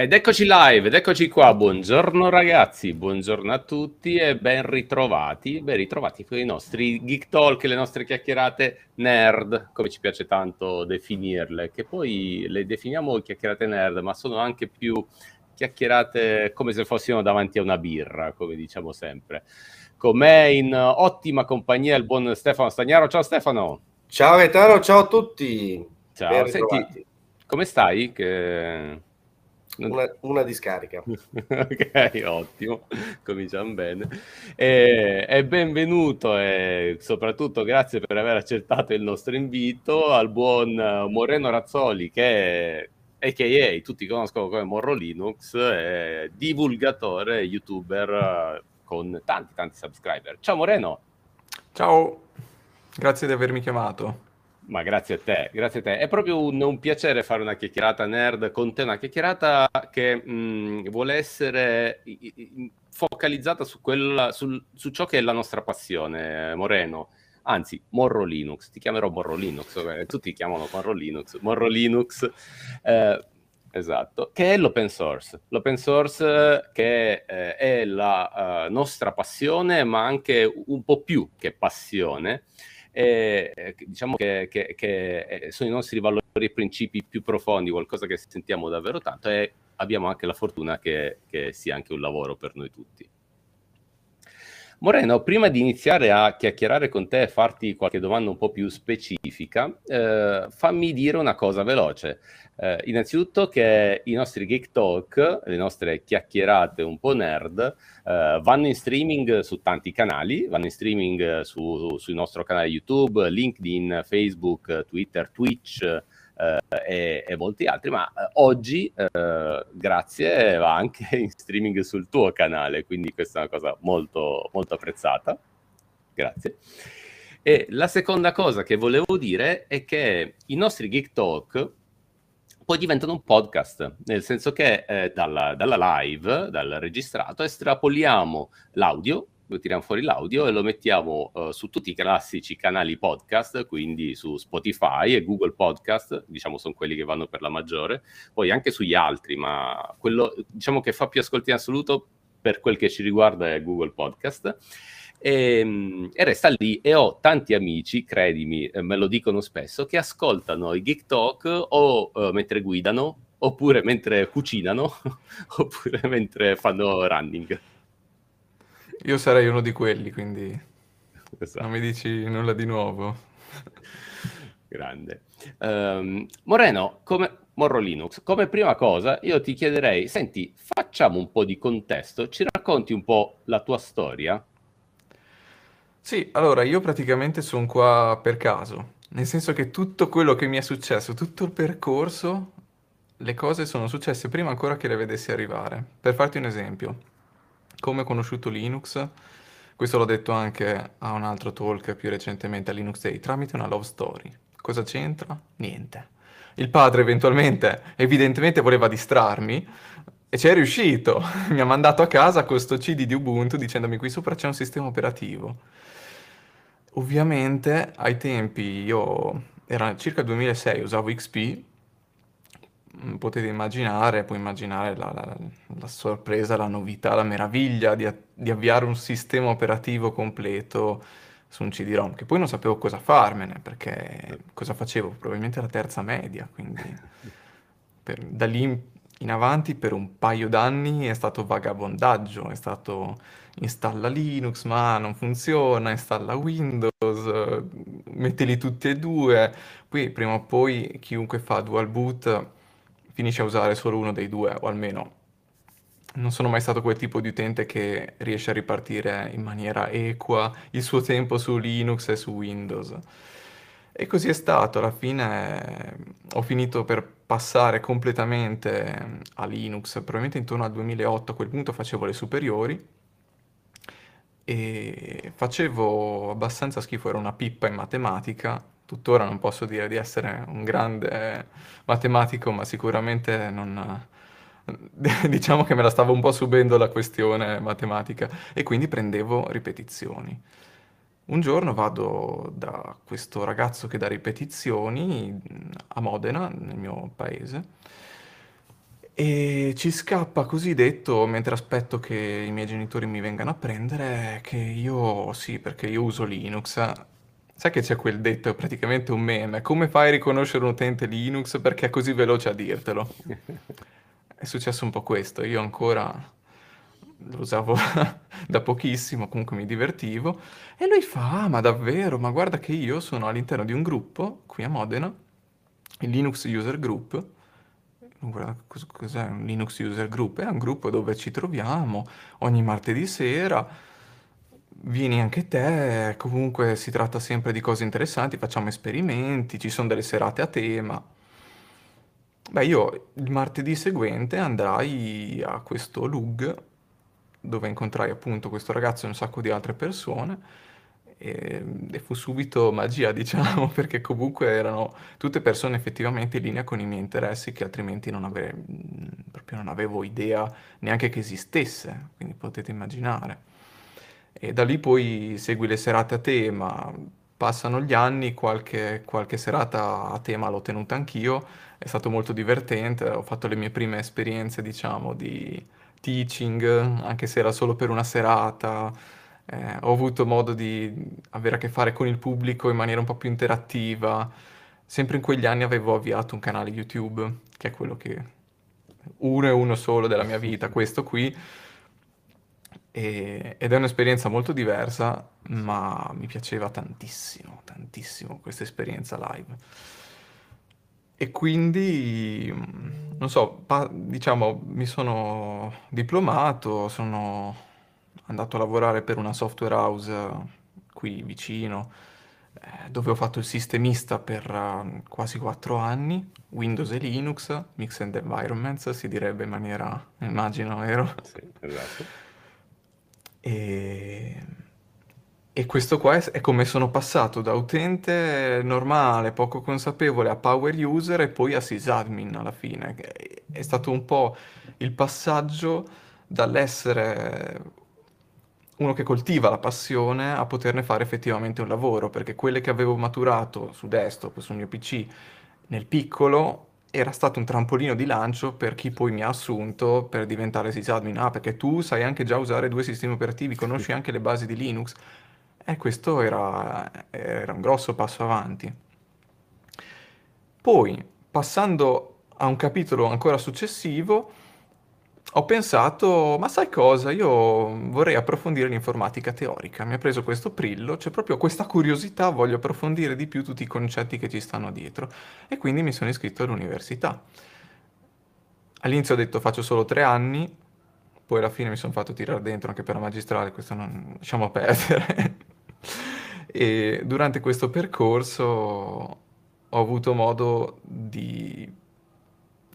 Ed eccoci live, ed eccoci qua. Buongiorno ragazzi, buongiorno a tutti e ben ritrovati. Ben ritrovati con i nostri geek talk, le nostre chiacchierate nerd, come ci piace tanto definirle, che poi le definiamo chiacchierate nerd, ma sono anche più chiacchierate come se fossimo davanti a una birra, come diciamo sempre. Con me in ottima compagnia il buon Stefano Stagnaro. Ciao Stefano. Ciao Gaetano, ciao a tutti. Ciao, senti, come stai? Che una, una discarica. ok, ottimo, cominciamo bene. E, e, benvenuto e soprattutto grazie per aver accettato il nostro invito al buon Moreno Razzoli che a.k.a. tutti conoscono come Morro Linux, è divulgatore, youtuber con tanti tanti subscriber. Ciao Moreno! Ciao, grazie di avermi chiamato. Ma grazie a te, grazie a te. È proprio un, un piacere fare una chiacchierata nerd con te, una chiacchierata che mh, vuole essere focalizzata su, quella, sul, su ciò che è la nostra passione, Moreno. Anzi, Morro Linux, ti chiamerò Morro Linux, tutti chiamano Morro Linux, Morro Linux, eh, esatto, che è l'open source. L'open source che eh, è la uh, nostra passione, ma anche un po' più che passione, e, diciamo che, che, che, eh, sono i nostri valori e principi più profondi, qualcosa che sentiamo davvero tanto e abbiamo anche la fortuna che, che sia anche un lavoro per noi tutti. Moreno, prima di iniziare a chiacchierare con te e farti qualche domanda un po' più specifica, eh, fammi dire una cosa veloce. Eh, innanzitutto che i nostri Geek Talk, le nostre chiacchierate un po' nerd, eh, vanno in streaming su tanti canali, vanno in streaming su, sul nostro canale YouTube, LinkedIn, Facebook, Twitter, Twitch, e, e, molti altri, ma eh, oggi, eh, grazie, va anche in streaming sul tuo canale, quindi questa è una cosa molto, molto apprezzata. Grazie. E la seconda cosa che volevo dire è che i nostri Geek Talk poi diventano un podcast, nel senso che eh, dalla, dalla live, dal registrato, estrapoliamo l'audio tiriamo fuori l'audio e lo mettiamo uh, su tutti i classici canali podcast, quindi su Spotify e Google Podcast, diciamo sono quelli che vanno per la maggiore, poi anche sugli altri, ma quello diciamo che fa più ascolti in assoluto per quel che ci riguarda è Google Podcast. E, ehm, e, resta lì e ho tanti amici, credimi, eh, me lo dicono spesso, che ascoltano i Geek Talk o uh, mentre guidano, oppure mentre cucinano, oppure mentre fanno running. Io sarei uno di quelli, quindi esatto. non mi dici nulla di nuovo. Grande. Um, Moreno, come Morro Linux, come prima cosa io ti chiederei, senti, facciamo un po' di contesto, ci racconti un po' la tua storia? Sì, allora io praticamente sono qua per caso, nel senso che tutto quello che mi è successo, tutto il percorso, le cose sono successe prima ancora che le vedessi arrivare. Per farti un esempio, come ho conosciuto Linux, questo l'ho detto anche a un altro talk più recentemente a Linux Day, tramite una love story. Cosa c'entra? Niente. Il padre eventualmente, evidentemente voleva distrarmi e ci è riuscito. Mi ha mandato a casa questo CD di Ubuntu dicendomi qui sopra c'è un sistema operativo. Ovviamente ai tempi io, era circa il 2006, usavo XP potete immaginare, puoi immaginare la, la, la, sorpresa, la novità, la meraviglia di, di, avviare un sistema operativo completo su un CD-ROM, che poi non sapevo cosa farmene, perché cosa facevo? Probabilmente la terza media, quindi per, da lì in, in avanti per un paio d'anni è stato vagabondaggio, è stato installa Linux ma non funziona, installa Windows, mettili tutti e due, poi prima o poi chiunque fa dual boot finisce a usare solo uno dei due, o almeno non sono mai stato quel tipo di utente che riesce a ripartire in maniera equa il suo tempo su Linux e su Windows. E così è stato, alla fine ho finito per passare completamente a Linux, probabilmente intorno al 2008, a quel punto facevo le superiori e facevo abbastanza schifo, ero una pippa in matematica, tuttora non posso dire di essere un grande matematico, ma sicuramente non... diciamo che me la stavo un po' subendo la questione matematica e quindi prendevo ripetizioni. Un giorno vado da questo ragazzo che dà ripetizioni a Modena, nel mio paese, E ci scappa così detto, mentre aspetto che i miei genitori mi vengano a prendere, che io sì, perché io uso Linux. Sai che c'è quel detto, è praticamente un meme. Come fai a riconoscere un utente Linux perché è così veloce a dirtelo? È successo un po' questo, io ancora lo usavo da pochissimo, comunque mi divertivo, e lui fa, ah, ma davvero, ma guarda che io sono all'interno di un gruppo, qui a Modena, il Linux User Group, Guarda, cos'è un Linux User Group? È un gruppo dove ci troviamo ogni martedì sera. Vieni anche te, comunque si tratta sempre di cose interessanti, facciamo esperimenti, ci sono delle serate a tema. Beh, io il martedì seguente andrai a questo LUG dove incontrai appunto questo ragazzo e un sacco di altre persone e, e, fu subito magia, diciamo, perché comunque erano tutte persone effettivamente in linea con i miei interessi che altrimenti non, ave- proprio non avevo idea neanche che esistesse, quindi potete immaginare. E da lì poi segui le serate a tema, passano gli anni, qualche, qualche serata a tema l'ho tenuta anch'io, è stato molto divertente, ho fatto le mie prime esperienze, diciamo, di teaching, anche se era solo per una serata eh, ho avuto modo di avere a che fare con il pubblico in maniera un po' più interattiva. Sempre in quegli anni avevo avviato un canale YouTube, che è quello che uno e uno solo della mia vita, questo qui. E, ed è un'esperienza molto diversa, ma mi piaceva tantissimo, tantissimo questa esperienza live. E quindi, non so, pa- diciamo, mi sono diplomato, sono andato a lavorare per una software house qui vicino, eh, dove ho fatto il sistemista per uh, quasi quattro anni, Windows e Linux, Mixed Environments, si direbbe in maniera, immagino, vero? Sì, esatto. E... e questo qua è, è, come sono passato da utente normale, poco consapevole, a power user e poi a sysadmin alla fine. È stato un po' il passaggio dall'essere uno che coltiva la passione a poterne fare effettivamente un lavoro, perché quelle che avevo maturato su desktop, sul mio PC, nel piccolo, era stato un trampolino di lancio per chi poi mi ha assunto per diventare sysadmin. Ah, perché tu sai anche già usare due sistemi operativi, conosci anche le basi di Linux. E questo era, era un grosso passo avanti. Poi, passando a un capitolo ancora successivo, ho pensato, ma sai cosa? Io vorrei approfondire l'informatica teorica. Mi ha preso questo prillo, c'è proprio questa curiosità, voglio approfondire di più tutti i concetti che ci stanno dietro. E quindi mi sono iscritto all'università. All'inizio ho detto faccio solo tre anni, poi alla fine mi sono fatto tirare dentro anche per la magistrale, questo non lasciamo perdere. e durante questo percorso ho avuto modo di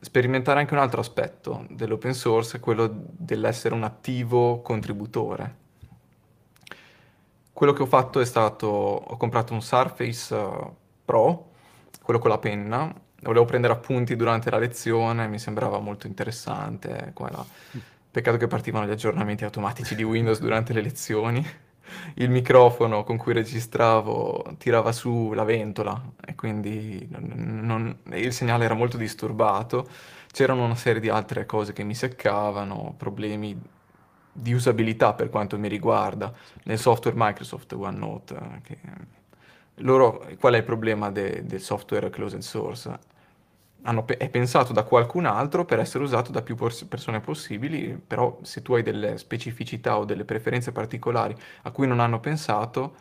sperimentare anche un altro aspetto dell'open source, quello dell'essere un attivo contributore. Quello che ho fatto è stato, ho comprato un Surface uh, Pro, quello con la penna, volevo prendere appunti durante la lezione, mi sembrava molto interessante, peccato che partivano gli aggiornamenti automatici di Windows durante le lezioni il microfono con cui registravo tirava su la ventola e quindi non, non, il segnale era molto disturbato. C'erano una serie di altre cose che mi seccavano, problemi di usabilità per quanto mi riguarda nel software Microsoft OneNote. Che... Loro, qual è il problema de, del software closed source? Hanno, è pensato da qualcun altro per essere usato da più persone possibili, però se tu hai delle specificità o delle preferenze particolari a cui non hanno pensato,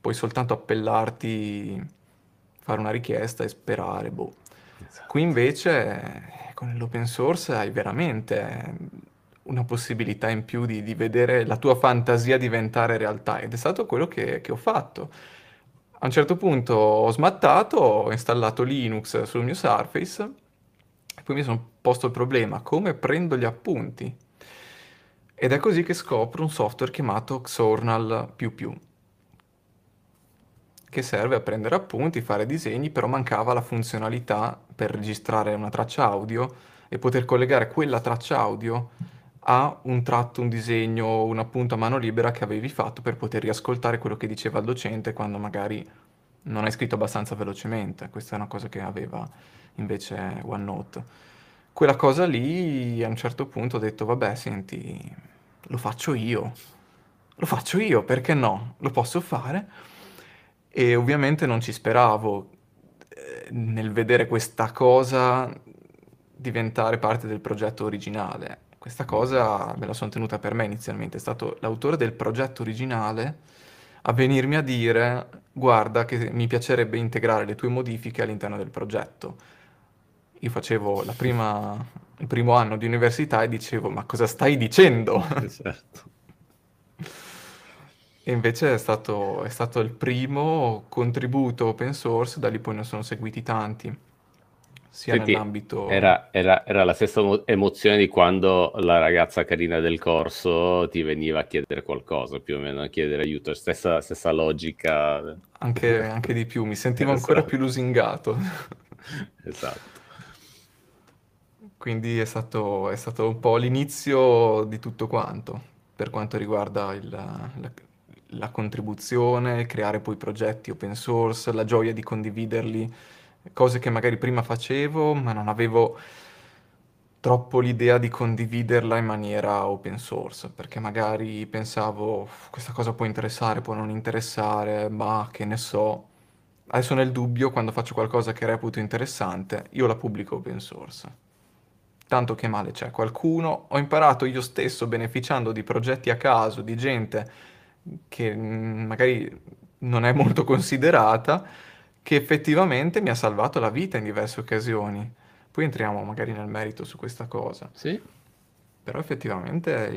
puoi soltanto appellarti, fare una richiesta e sperare, boh. Esatto. Qui invece con l'open source hai veramente una possibilità in più di, di, vedere la tua fantasia diventare realtà ed è stato quello che, che ho fatto a un certo punto ho smattato, ho installato Linux sul mio Surface e poi mi sono posto il problema, come prendo gli appunti? Ed è così che scopro un software chiamato Xornal++, che serve a prendere appunti, fare disegni, però mancava la funzionalità per registrare una traccia audio e poter collegare quella traccia audio a un tratto, un disegno, un appunto a mano libera che avevi fatto per poter riascoltare quello che diceva il docente quando magari non hai scritto abbastanza velocemente. Questa è una cosa che aveva invece OneNote. quella cosa lì a un certo punto ho detto, vabbè, senti, lo faccio io, lo faccio io, perché no? Lo posso fare. E ovviamente non ci speravo nel vedere questa cosa diventare parte del progetto originale. Questa cosa me la sono tenuta per me inizialmente, è stato l'autore del progetto originale a venirmi a dire guarda che mi piacerebbe integrare le tue modifiche all'interno del progetto. Io facevo la prima, il primo anno di università e dicevo ma cosa stai dicendo? Esatto. E invece è stato, è stato il primo contributo open source, da lì poi ne sono seguiti tanti sia Senti, nell'ambito... Era, era, era, la stessa emozione di quando la ragazza carina del corso ti veniva a chiedere qualcosa, più o meno, a chiedere aiuto, stessa, stessa logica. Anche, anche, di più, mi sentivo esatto. ancora più lusingato. esatto. Quindi è stato, è stato, un po' l'inizio di tutto quanto, per quanto riguarda il, la, la contribuzione, creare poi progetti open source, la gioia di condividerli cose che magari prima facevo, ma non avevo troppo l'idea di condividerla in maniera open source, perché magari pensavo questa cosa può interessare, può non interessare, ma che ne so. Adesso nel dubbio, quando faccio qualcosa che reputo interessante, io la pubblico open source. Tanto che male c'è qualcuno, ho imparato io stesso beneficiando di progetti a caso, di gente che mm, magari non è molto considerata, che effettivamente mi ha salvato la vita in diverse occasioni. Poi entriamo magari nel merito su questa cosa. Sì. Però effettivamente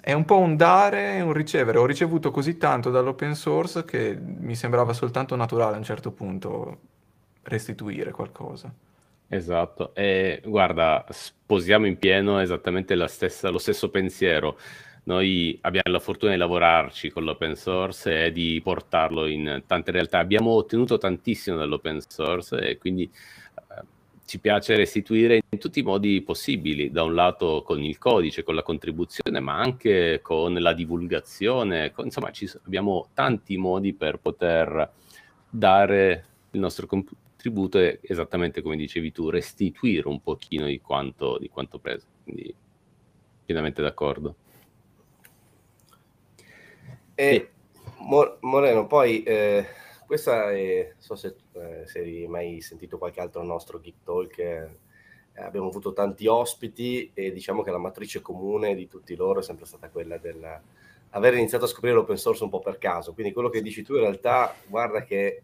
è un po' un dare e un ricevere. Ho ricevuto così tanto dall'open source che mi sembrava soltanto naturale a un certo punto restituire qualcosa. Esatto, e guarda, sposiamo in pieno esattamente stessa, lo stesso pensiero. Noi abbiamo la fortuna di lavorarci con l'open source e di portarlo in tante realtà. Abbiamo ottenuto tantissimo dall'open source e quindi eh, ci piace restituire in tutti i modi possibili, da un lato con il codice, con la contribuzione, ma anche con la divulgazione. Con, insomma, ci, abbiamo tanti modi per poter dare il nostro contributo e, esattamente come dicevi tu, restituire un pochino di quanto, di quanto preso. Quindi pienamente d'accordo. E, Moreno, poi eh, questa è, non so se, eh, se, hai mai sentito qualche altro nostro Geek Talk, eh, abbiamo avuto tanti ospiti e diciamo che la matrice comune di tutti loro è sempre stata quella del aver iniziato a scoprire l'open source un po' per caso. Quindi quello che dici tu in realtà, guarda che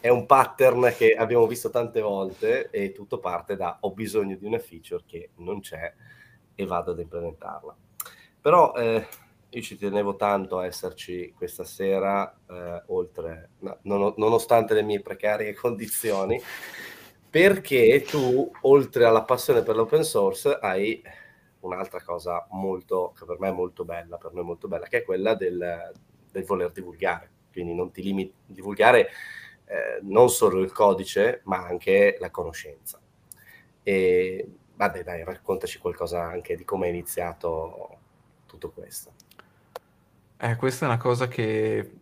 è un pattern che abbiamo visto tante volte e tutto parte da ho bisogno di una feature che non c'è e vado ad implementarla. Però eh, io ci tenevo tanto a esserci questa sera, eh, oltre, no, non, nonostante le mie precarie condizioni, perché tu, oltre alla passione per l'open source, hai un'altra cosa molto, che per me è molto bella, per noi molto bella, che è quella del, del voler divulgare. Quindi non ti limiti a divulgare eh, non solo il codice, ma anche la conoscenza. E vabbè, dai, raccontaci qualcosa anche di come è iniziato tutto questo. Eh, questa è una cosa che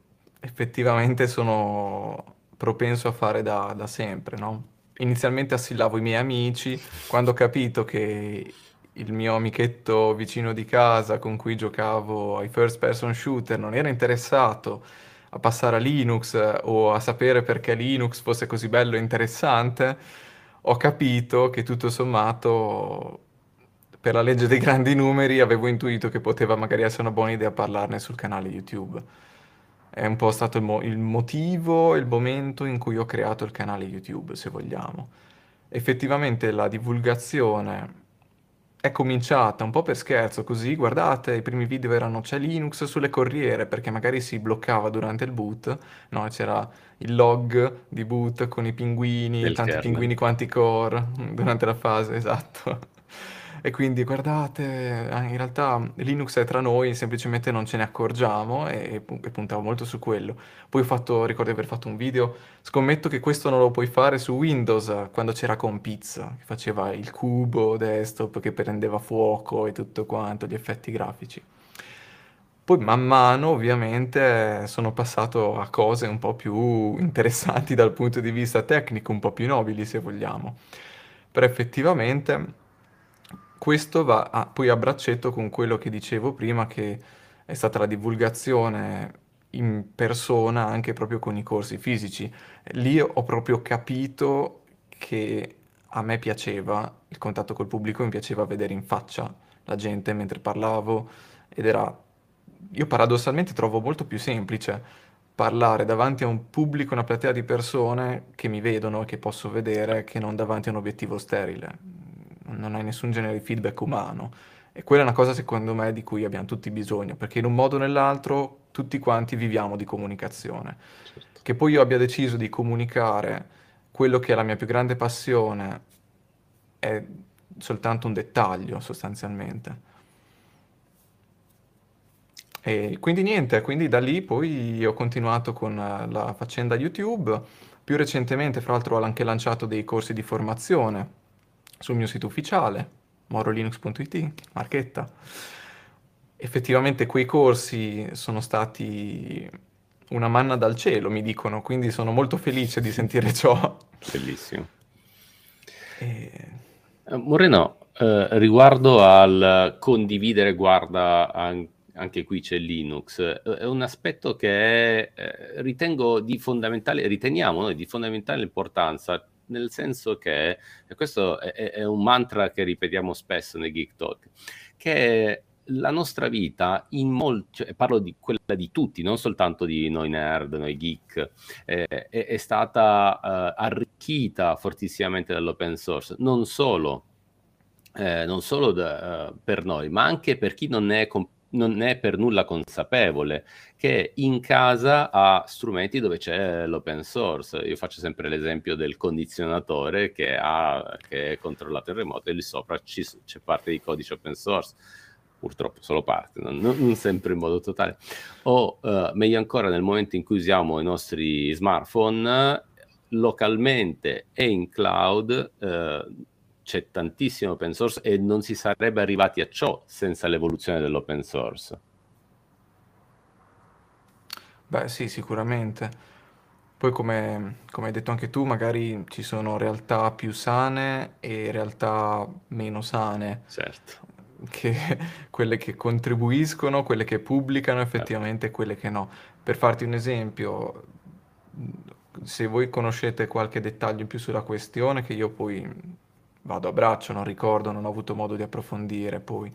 effettivamente sono propenso a fare da, da sempre, no? Inizialmente assillavo i miei amici, quando ho capito che il mio amichetto vicino di casa con cui giocavo ai first person shooter non era interessato a passare a Linux o a sapere perché Linux fosse così bello e interessante, ho capito che tutto sommato per la legge dei grandi numeri avevo intuito che poteva magari essere una buona idea parlarne sul canale YouTube. È un po' stato il, mo- il motivo, il momento in cui ho creato il canale YouTube, se vogliamo. Effettivamente la divulgazione è cominciata un po' per scherzo, così guardate, i primi video erano c'è Linux sulle corriere perché magari si bloccava durante il boot, no, c'era il log di boot con i pinguini, Del tanti kernel. pinguini quanti core durante la fase, esatto. E quindi guardate, eh, in realtà Linux è tra noi, semplicemente non ce ne accorgiamo e, e puntavo molto su quello. Poi ho fatto, ricordo di aver fatto un video, scommetto che questo non lo puoi fare su Windows, quando c'era con Pizza, che faceva il cubo desktop che prendeva fuoco e tutto quanto, gli effetti grafici. Poi man mano ovviamente sono passato a cose un po' più interessanti dal punto di vista tecnico, un po' più nobili se vogliamo. Però effettivamente questo va a- poi a braccetto con quello che dicevo prima, che è stata la divulgazione in persona anche proprio con i corsi fisici. Lì ho proprio capito che a me piaceva il contatto col pubblico, mi piaceva vedere in faccia la gente mentre parlavo ed era... Io paradossalmente trovo molto più semplice parlare davanti a un pubblico, una platea di persone che mi vedono e che posso vedere, che non davanti a un obiettivo sterile. Non hai nessun genere di feedback umano. E quella è una cosa, secondo me, di cui abbiamo tutti bisogno, perché in un modo o nell'altro tutti quanti viviamo di comunicazione. Certo. Che poi io abbia deciso di comunicare quello che è la mia più grande passione è soltanto un dettaglio, sostanzialmente. E quindi niente, quindi da lì poi ho continuato con eh, la faccenda YouTube. Più recentemente, fra l'altro, ho anche lanciato dei corsi di formazione sul mio sito ufficiale, morolinux.it, marchetta. Effettivamente quei corsi sono stati una manna dal cielo, mi dicono, quindi sono molto felice di sentire ciò. Bellissimo. E... Eh, Moreno, eh, riguardo al condividere, guarda anche anche qui c'è Linux, è un aspetto che eh, ritengo di fondamentale, riteniamo noi di fondamentale importanza, nel senso che, e questo è, è, un mantra che ripetiamo spesso nei Geek Talk, che la nostra vita, in molti, cioè, parlo di quella di tutti, non soltanto di noi nerd, noi geek, eh, è, è, stata eh, arricchita fortissimamente dall'open source, non solo, eh, non solo da, per noi, ma anche per chi non è completamente non è per nulla consapevole che in casa ha strumenti dove c'è l'open source. Io faccio sempre l'esempio del condizionatore che, ha, che è controllato in remoto e lì sopra ci, c'è parte di codice open source. Purtroppo solo parte, non, non sempre in modo totale. O uh, meglio ancora, nel momento in cui usiamo i nostri smartphone localmente e in cloud, uh, c'è tantissimo open source e non si sarebbe arrivati a ciò senza l'evoluzione dell'open source. Beh sì, sicuramente. Poi come, come, hai detto anche tu, magari ci sono realtà più sane e realtà meno sane. Certo. Che, quelle che contribuiscono, quelle che pubblicano effettivamente e quelle che no. Per farti un esempio, se voi conoscete qualche dettaglio in più sulla questione, che io poi vado a braccio, non ricordo, non ho avuto modo di approfondire poi.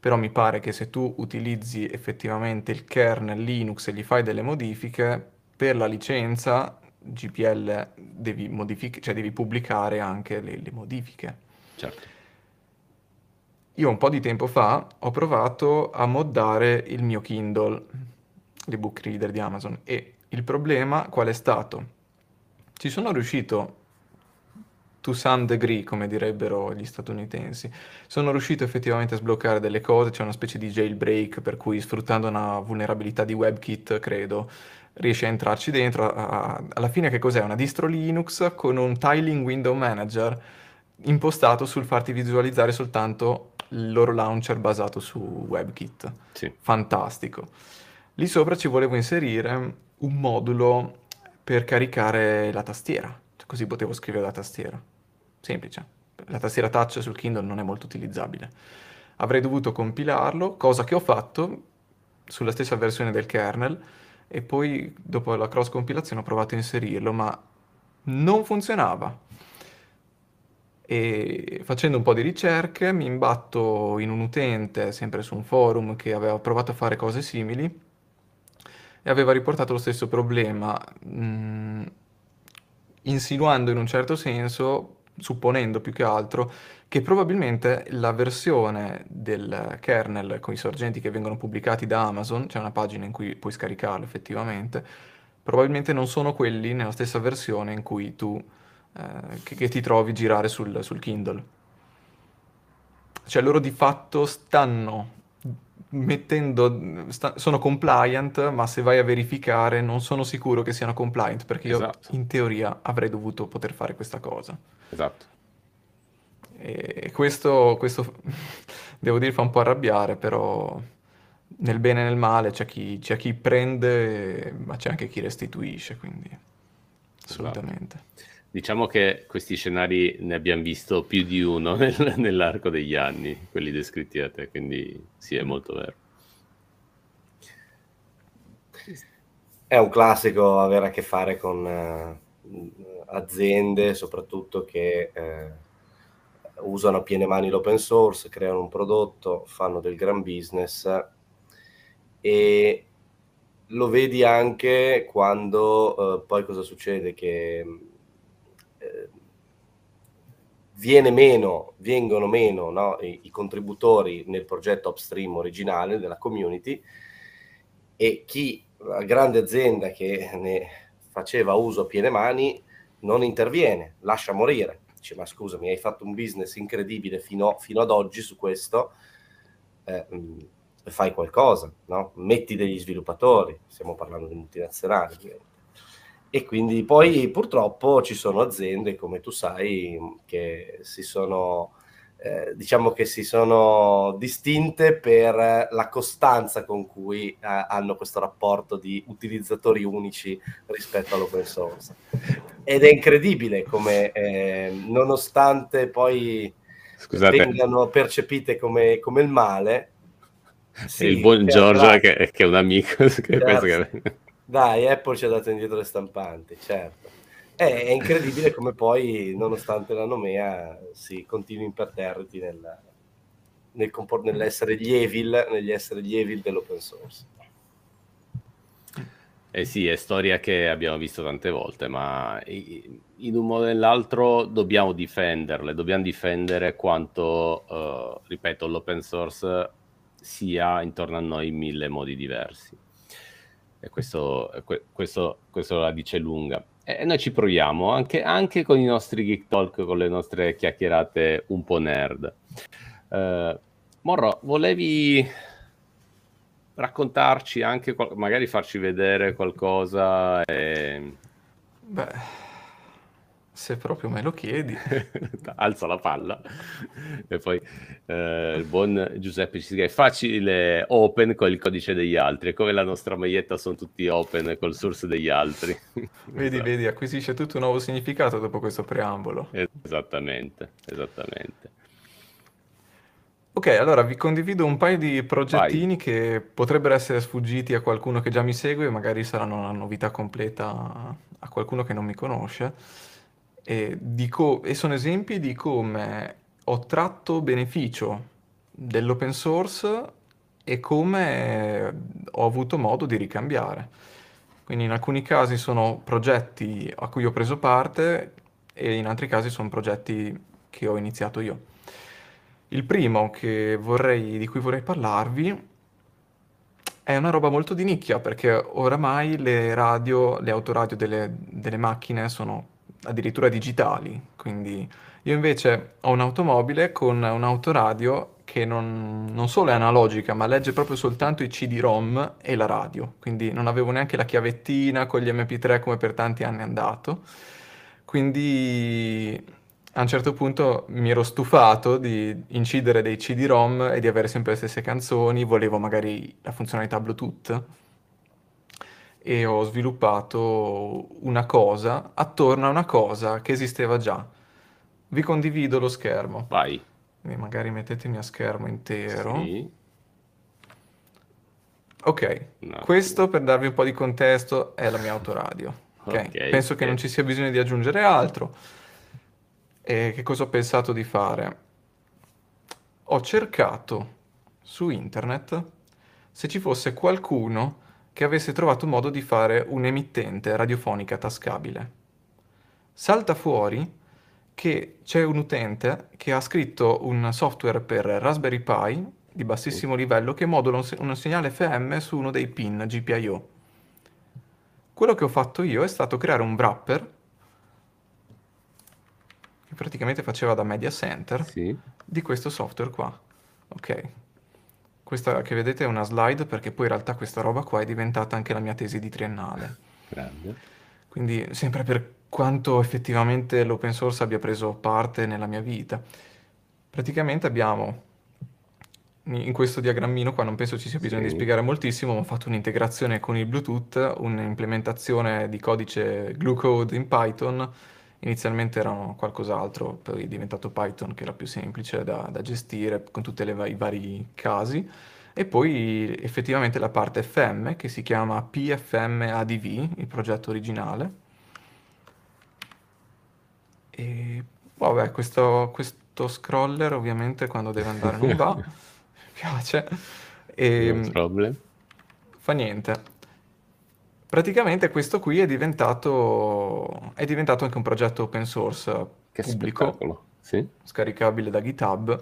Però mi pare che se tu utilizzi effettivamente il kernel Linux e gli fai delle modifiche, per la licenza GPL devi, modific- cioè devi pubblicare anche le, le modifiche. Certo. Io un po' di tempo fa ho provato a moddare il mio Kindle, l'ebook reader di Amazon, e il problema qual è stato? Ci sono riuscito to some degree, come direbbero gli statunitensi. Sono riuscito effettivamente a sbloccare delle cose, c'è una specie di jailbreak per cui sfruttando una vulnerabilità di WebKit, credo, riesci a entrarci dentro. Alla fine che cos'è? Una distro Linux con un tiling window manager impostato sul farti visualizzare soltanto il loro launcher basato su WebKit. Sì. Fantastico. Lì sopra ci volevo inserire un modulo per caricare la tastiera, così potevo scrivere la tastiera semplice. La tastiera touch sul Kindle non è molto utilizzabile. Avrei dovuto compilarlo, cosa che ho fatto sulla stessa versione del kernel e poi dopo la cross compilazione ho provato a inserirlo, ma non funzionava. E facendo un po' di ricerche mi imbatto in un utente, sempre su un forum, che aveva provato a fare cose simili e aveva riportato lo stesso problema, mh, mm, insinuando in un certo senso supponendo più che altro che probabilmente la versione del kernel con i sorgenti che vengono pubblicati da Amazon, c'è una pagina in cui puoi scaricarlo effettivamente, probabilmente non sono quelli nella stessa versione in cui tu eh, che, che, ti trovi girare sul, sul Kindle. Cioè loro di fatto stanno mettendo, sta, sono compliant, ma se vai a verificare non sono sicuro che siano compliant, perché esatto. io in teoria avrei dovuto poter fare questa cosa. Esatto. E questo, questo devo dire fa un po' arrabbiare, però nel bene e nel male c'è chi, c'è chi prende, ma c'è anche chi restituisce, quindi esatto. assolutamente. Diciamo che questi scenari ne abbiamo visto più di uno nel, nell'arco degli anni, quelli descritti da te, quindi sì, è molto vero. È un classico avere a che fare con eh, aziende, soprattutto che eh, usano a piene mani l'open source, creano un prodotto, fanno del gran business e lo vedi anche quando eh, poi cosa succede? Che viene meno, vengono meno no, i, i, contributori nel progetto upstream originale della community e chi, la grande azienda che ne faceva uso a piene mani, non interviene, lascia morire. Dice, ma scusami, hai fatto un business incredibile fino, fino ad oggi su questo, eh, mm, fai qualcosa, no? metti degli sviluppatori, stiamo parlando di multinazionali e quindi poi purtroppo ci sono aziende, come tu sai, che si sono, eh, diciamo che si sono distinte per la costanza con cui eh, hanno questo rapporto di utilizzatori unici rispetto all'open source. Ed è incredibile come, eh, nonostante poi Scusate. vengano percepite come, come il male, sì, il buon Giorgio che, che, è un amico che certo. che... Dai, Apple ci ha dato indietro le stampanti, certo. È, è incredibile come poi, nonostante la nomea, si continui imperterriti nel, nel compor- nell'essere gli evil, negli essere gli evil dell'open source. Eh sì, è storia che abbiamo visto tante volte, ma in un modo o nell'altro dobbiamo difenderle, dobbiamo difendere quanto, uh, ripeto, l'open source sia intorno a noi in mille modi diversi. E questo, questo, questo la dice lunga. E noi ci proviamo anche, anche, con i nostri geek talk, con le nostre chiacchierate un po' nerd. Uh, Morro, volevi raccontarci anche, magari farci vedere qualcosa? E... Beh se proprio me lo chiedi. Alza la palla. e poi eh, il buon Giuseppe ci scrive facile open con il codice degli altri. E come la nostra maglietta sono tutti open col source degli altri. vedi, esatto. vedi, acquisisce tutto un nuovo significato dopo questo preambolo. Esattamente, esattamente. Ok, allora vi condivido un paio di progettini Vai. che potrebbero essere sfuggiti a qualcuno che già mi segue, magari saranno una novità completa a qualcuno che non mi conosce e, co- e sono esempi di come ho tratto beneficio dell'open source e come ho avuto modo di ricambiare. Quindi in alcuni casi sono progetti a cui ho preso parte e in altri casi sono progetti che ho iniziato io. Il primo vorrei, di cui vorrei parlarvi è una roba molto di nicchia perché oramai le radio, le autoradio delle, delle macchine sono addirittura digitali, quindi io invece ho un'automobile con un'autoradio che non, non, solo è analogica, ma legge proprio soltanto i CD-ROM e la radio, quindi non avevo neanche la chiavettina con gli MP3 come per tanti anni è andato. Quindi a un certo punto mi ero stufato di incidere dei CD-ROM e di avere sempre le stesse canzoni, volevo magari la funzionalità Bluetooth e ho sviluppato una cosa attorno a una cosa che esisteva già. Vi condivido lo schermo. Vai. E magari mettetemi a schermo intero. Sì. Ok, no. questo per darvi un po' di contesto è la mia autoradio. Okay? okay Penso okay. che non ci sia bisogno di aggiungere altro. E che cosa ho pensato di fare? Ho cercato su internet se ci fosse qualcuno che avesse trovato modo di fare un'emittente radiofonica tascabile. Salta fuori che c'è un utente che ha scritto un software per Raspberry Pi di bassissimo livello che modula un, un segnale FM su uno dei pin GPIO. Quello che ho fatto io è stato creare un wrapper che praticamente faceva da media center sì. di questo software qua. Ok, questa che vedete è una slide perché poi in realtà questa roba qua è diventata anche la mia tesi di triennale. Grande. Quindi sempre per quanto effettivamente l'open source abbia preso parte nella mia vita. Praticamente abbiamo in questo diagrammino qua non penso ci sia bisogno sì. di spiegare moltissimo, ma ho fatto un'integrazione con il Bluetooth, un'implementazione di codice glue code in Python inizialmente erano qualcos'altro, poi è diventato Python che era più semplice da, da gestire con tutti i vari casi, e poi effettivamente la parte FM che si chiama PFM ADV, il progetto originale. E vabbè, questo, questo scroller ovviamente quando deve andare non va, mi piace. E, No problem. fa niente. Praticamente questo qui è diventato, è diventato anche un progetto open source Che pubblico. Sì, scaricabile da GitHub.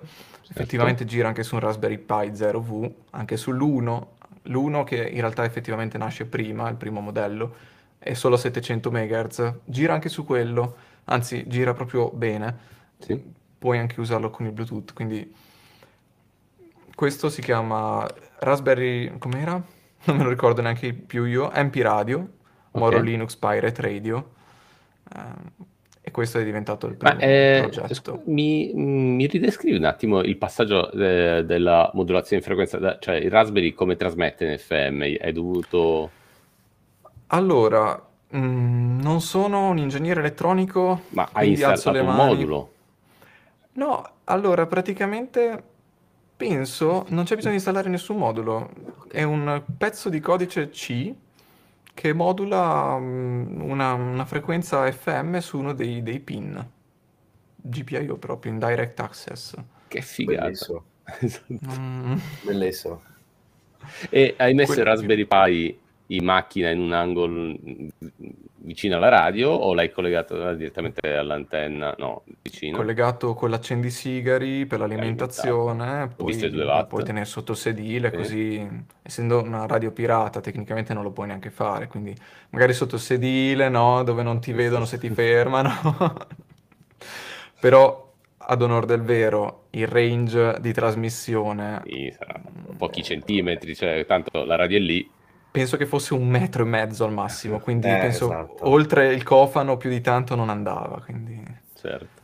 Effettivamente gira anche su un Raspberry Pi 0V, anche sull'1. L'1 che in realtà effettivamente nasce prima, il primo modello, è solo a 700 MHz. Gira anche su quello, anzi gira proprio bene. sì. Puoi anche usarlo con il Bluetooth, quindi questo si chiama Raspberry, com'era? Non me lo ricordo neanche più io, MP Radio, Moro. Linux Pirate Radio. Eh, e questo è diventato il Ma primo eh, progetto. mi, mi ridescrivi un attimo il passaggio eh, della modulazione in frequenza, da- cioè il Raspberry come trasmette in FM? Hai dovuto... Allora, mm, non sono un ingegnere elettronico, Ma hai installato un modulo? No, allora praticamente penso non c'è bisogno di installare nessun modulo. È un pezzo di codice C che modula mm, una, una frequenza FM su uno dei, dei pin. GPIO proprio in direct access. Che figata. Bellissimo, Mm, bellissimo. E hai messo il Quello- Raspberry Pi in macchina in un angolo mm, vicino alla radio o l'hai collegato direttamente all'antenna? No, vicino. collegato con l'accendisigari per l'alimentazione, Ho visto i poi lo puoi tenere sotto il sedile, Sì. così essendo una radio pirata tecnicamente non lo puoi neanche fare, quindi magari sotto il sedile, no, dove non ti vedono se ti fermano. Però ad onor del vero, il range di trasmissione Sì, sarà pochi centimetri, cioè tanto la radio è lì. Penso che fosse un metro e mezzo al massimo, quindi Eh, penso esatto. oltre il cofano più di tanto non andava, quindi... Certo.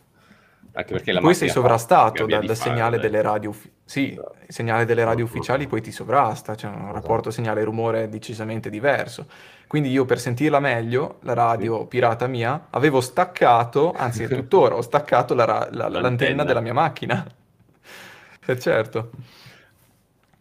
Anche perché la poi sei sovrastato dal, dal segnale delle radio sì, il segnale delle radio ufficiali poi ti sovrasta, c'è un rapporto segnale-rumore decisamente diverso. Quindi io per sentirla meglio, la radio pirata mia, avevo staccato, anzi tuttora ho staccato la ra- la- L'antenna. l'antenna della mia macchina. Eh, certo.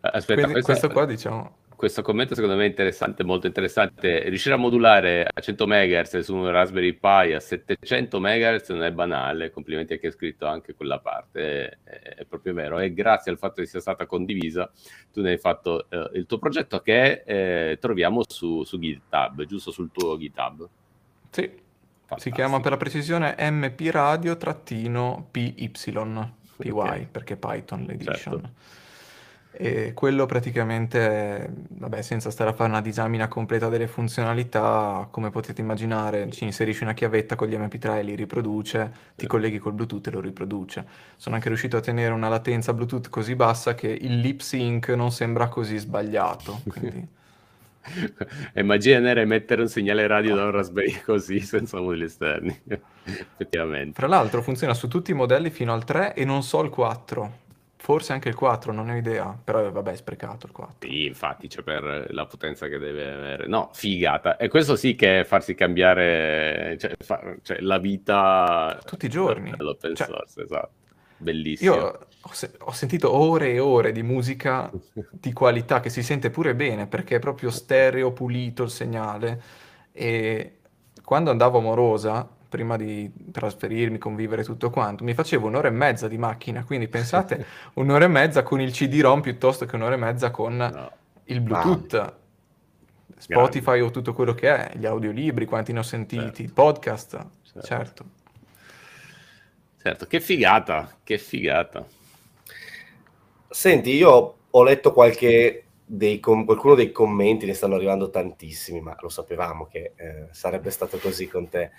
Aspetta, Quindi questa- questo qua diciamo... questo commento secondo me è interessante, molto interessante. Riuscire a modulare a 100 MHz su un Raspberry Pi a 700 MHz non è banale. Complimenti a chi ha scritto anche quella parte, è, è proprio vero. E grazie al fatto che sia stata condivisa, tu ne hai fatto eh, il tuo progetto che eh, troviamo su, su GitHub, giusto sul tuo GitHub. Sì, si Fantastico. chiama per la precisione MP Radio-PY, PY, Ok. perché Python l'edition. Certo. E quello praticamente, vabbè, senza stare a fare una disamina completa delle funzionalità, come potete immaginare, ci inserisci una chiavetta con gli MP3 e li riproduce, ti colleghi col Bluetooth e lo riproduce. Sono anche riuscito a tenere una latenza Bluetooth così bassa che il lip sync non sembra così sbagliato. Quindi... Immaginare mettere un segnale radio da un Raspberry così senza moduli esterni. Effettivamente. Fra l'altro funziona su tutti i modelli fino al 3 e non so il 4. Forse anche il 4, non ne ho idea. Però vabbè, è sprecato il 4. Sì, infatti, c'è per la potenza che deve avere. No, figata. E questo sì che è farsi cambiare cioè, fa- cioè, la vita Tutti i giorni. dell'open Cioè, source, esatto. Bellissimo. Io ho, se- ho sentito ore e ore di musica di qualità che si sente pure bene perché è proprio stereo, pulito il segnale. E quando andavo a Morosa, prima di trasferirmi, convivere tutto quanto, mi facevo un'ora e mezza di macchina. Quindi pensate, un'ora e mezza con il CD-ROM piuttosto che un'ora e mezza con No. il Bluetooth, Spotify o tutto quello che è, gli audiolibri, quanti ne ho sentiti, Certo. podcast, Certo. certo. Certo, che figata, che figata. Senti, io ho letto qualche dei com- qualcuno dei commenti, ne stanno arrivando tantissimi, ma lo sapevamo che eh, sarebbe stato così con te.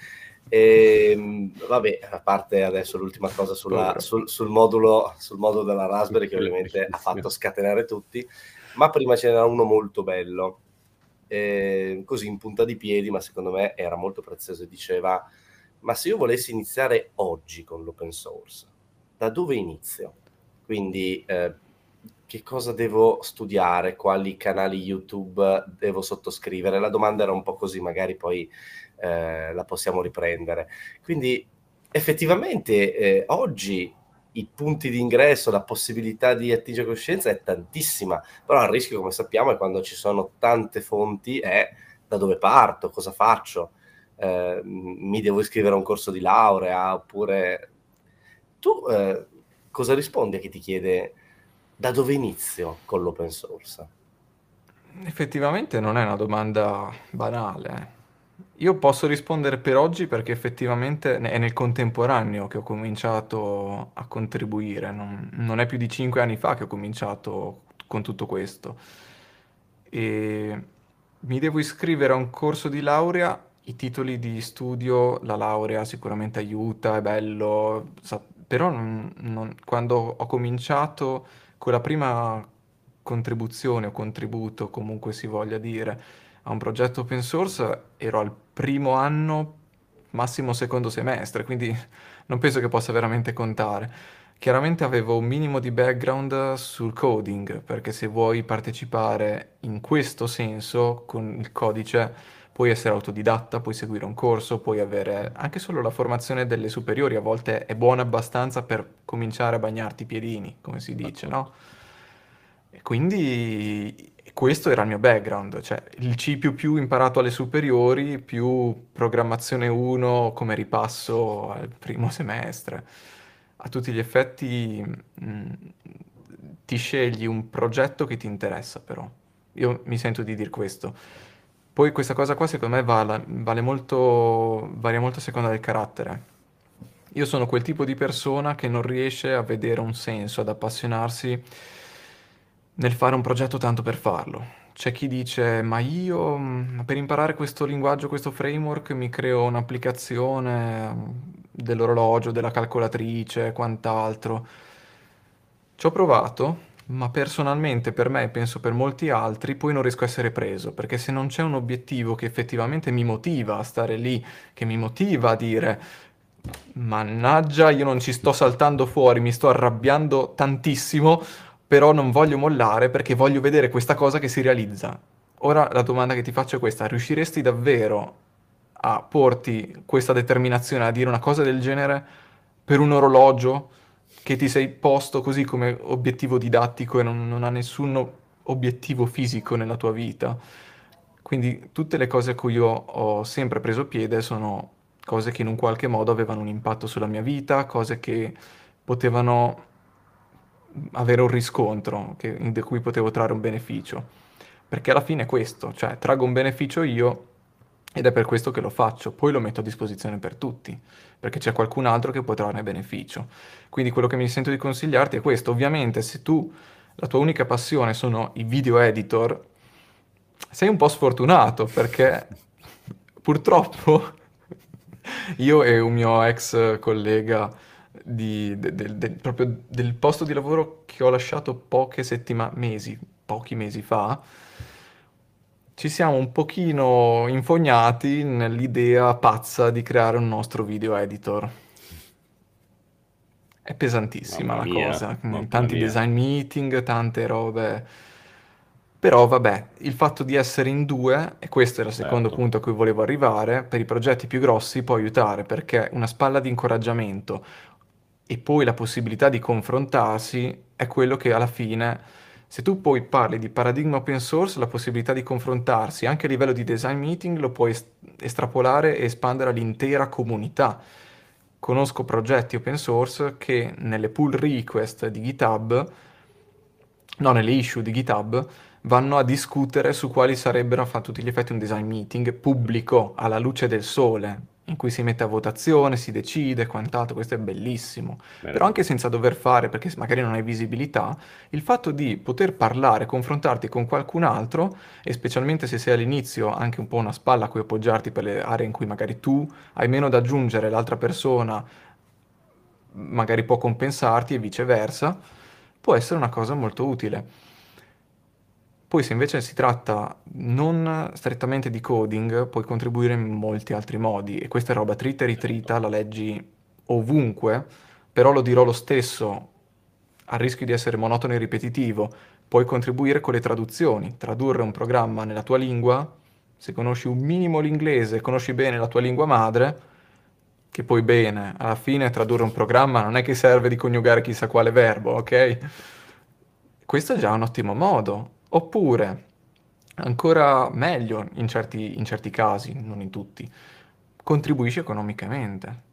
Ehm, vabbè, a parte adesso l'ultima cosa sulla- sul, sul modulo, sul modulo della Raspberry che ovviamente ha fatto scatenare tutti, ma prima ce n'era uno molto bello, eh, così in punta di piedi, ma secondo me era molto prezioso e diceva, ma se io volessi iniziare oggi con l'open source, da dove inizio? Quindi eh, che cosa devo studiare, quali canali YouTube devo sottoscrivere? La domanda era un po' così, magari poi eh, la possiamo riprendere. Quindi effettivamente eh, oggi i punti di ingresso, la possibilità di attingere coscienza è tantissima, però il rischio, come sappiamo, è quando ci sono tante fonti, è da dove parto, cosa faccio, eh, mi devo iscrivere a un corso di laurea, oppure tu eh, cosa rispondi a chi ti chiede da dove inizio con l'open source? Effettivamente non è una domanda banale. Io posso rispondere per oggi perché effettivamente è nel contemporaneo che ho cominciato a contribuire, non, non è più di cinque anni fa che ho cominciato con tutto questo. E mi devo iscrivere a un corso di laurea, i titoli di studio, la laurea sicuramente aiuta, è bello, però non- non- quando ho cominciato con la prima contribuzione o contributo, comunque si voglia dire, a un progetto open source, ero al primo anno, massimo secondo semestre, quindi non penso che possa veramente contare. Chiaramente avevo un minimo di background sul coding, perché se vuoi partecipare in questo senso con il codice, puoi essere autodidatta, puoi seguire un corso, puoi avere anche solo la formazione delle superiori, a volte è buona abbastanza per cominciare a bagnarti i piedini, come si dice, no? E quindi questo era il mio background, cioè il C++ imparato alle superiori più programmazione 1 come ripasso al primo semestre. A tutti gli effetti mh, ti scegli un progetto che ti interessa però. Io mi sento di dire questo. Poi questa cosa qua secondo me vale, vale molto, varia molto a seconda del carattere. Io sono quel tipo di persona che non riesce a vedere un senso, ad appassionarsi nel fare un progetto tanto per farlo. C'è chi dice, ma io mm, per imparare questo linguaggio, questo framework, mi creo un'applicazione dell'orologio, della calcolatrice, quant'altro. Ci ho provato, ma personalmente per me e penso per molti altri poi non riesco a essere preso, perché se non c'è un obiettivo che effettivamente mi motiva a stare lì, che mi motiva a dire mannaggia, io non ci sto saltando fuori, mi sto arrabbiando tantissimo, però non voglio mollare perché voglio vedere questa cosa che si realizza. Ora la domanda che ti faccio è questa, riusciresti davvero a porti questa determinazione a dire una cosa del genere per un orologio che ti sei posto così come obiettivo didattico e non, non ha nessun obiettivo fisico nella tua vita? Quindi tutte le cose a cui io ho sempre preso piede sono cose che in un qualche modo avevano un impatto sulla mia vita, cose che potevano avere un riscontro che, da cui potevo trarre un beneficio. Perché alla fine è questo, cioè traggo un beneficio io ed è per questo che lo faccio, poi lo metto a disposizione per tutti, perché c'è qualcun altro che può trarne beneficio. Quindi quello che mi sento di consigliarti è questo, ovviamente se tu la tua unica passione sono i video editor, sei un po' sfortunato perché purtroppo io e un mio ex collega di, de, de, de, proprio del posto di lavoro che ho lasciato poche settimane, mesi, pochi mesi fa, ci siamo un pochino infognati nell'idea pazza di creare un nostro video editor. È pesantissima mamma la mia, cosa, tanti mia. design meeting, tante robe. Però vabbè, il fatto di essere in due, e questo era il secondo certo. punto a cui volevo arrivare, per i progetti più grossi può aiutare perché una spalla di incoraggiamento, e poi la possibilità di confrontarsi è quello che alla fine, se tu poi parli di paradigma open source, la possibilità di confrontarsi anche a livello di design meeting lo puoi estrapolare e espandere all'intera comunità. Conosco progetti open source che nelle pull request di GitHub, no, nelle issue di GitHub, vanno a discutere su quali sarebbero a tutti gli effetti un design meeting pubblico alla luce del sole, in cui si mette a votazione, si decide, quant'altro, questo è bellissimo. Bene. Però anche senza dover fare, perché magari non hai visibilità, il fatto di poter parlare, confrontarti con qualcun altro, e specialmente se sei all'inizio anche un po' una spalla a cui appoggiarti per le aree in cui magari tu hai meno da aggiungere, l'altra persona magari può compensarti e viceversa, può essere una cosa molto utile. Poi se invece si tratta non strettamente di coding, puoi contribuire in molti altri modi e questa è roba trita e ritrita, la leggi ovunque, però lo dirò lo stesso, a rischio di essere monotono e ripetitivo, puoi contribuire con le traduzioni, tradurre un programma nella tua lingua Se conosci un minimo l'inglese, conosci bene la tua lingua madre, che poi bene, alla fine tradurre un programma non è che serve di coniugare chissà quale verbo, ok? Questo è già un ottimo modo. Oppure, ancora meglio in certi, in certi casi, non in tutti, contribuisci economicamente.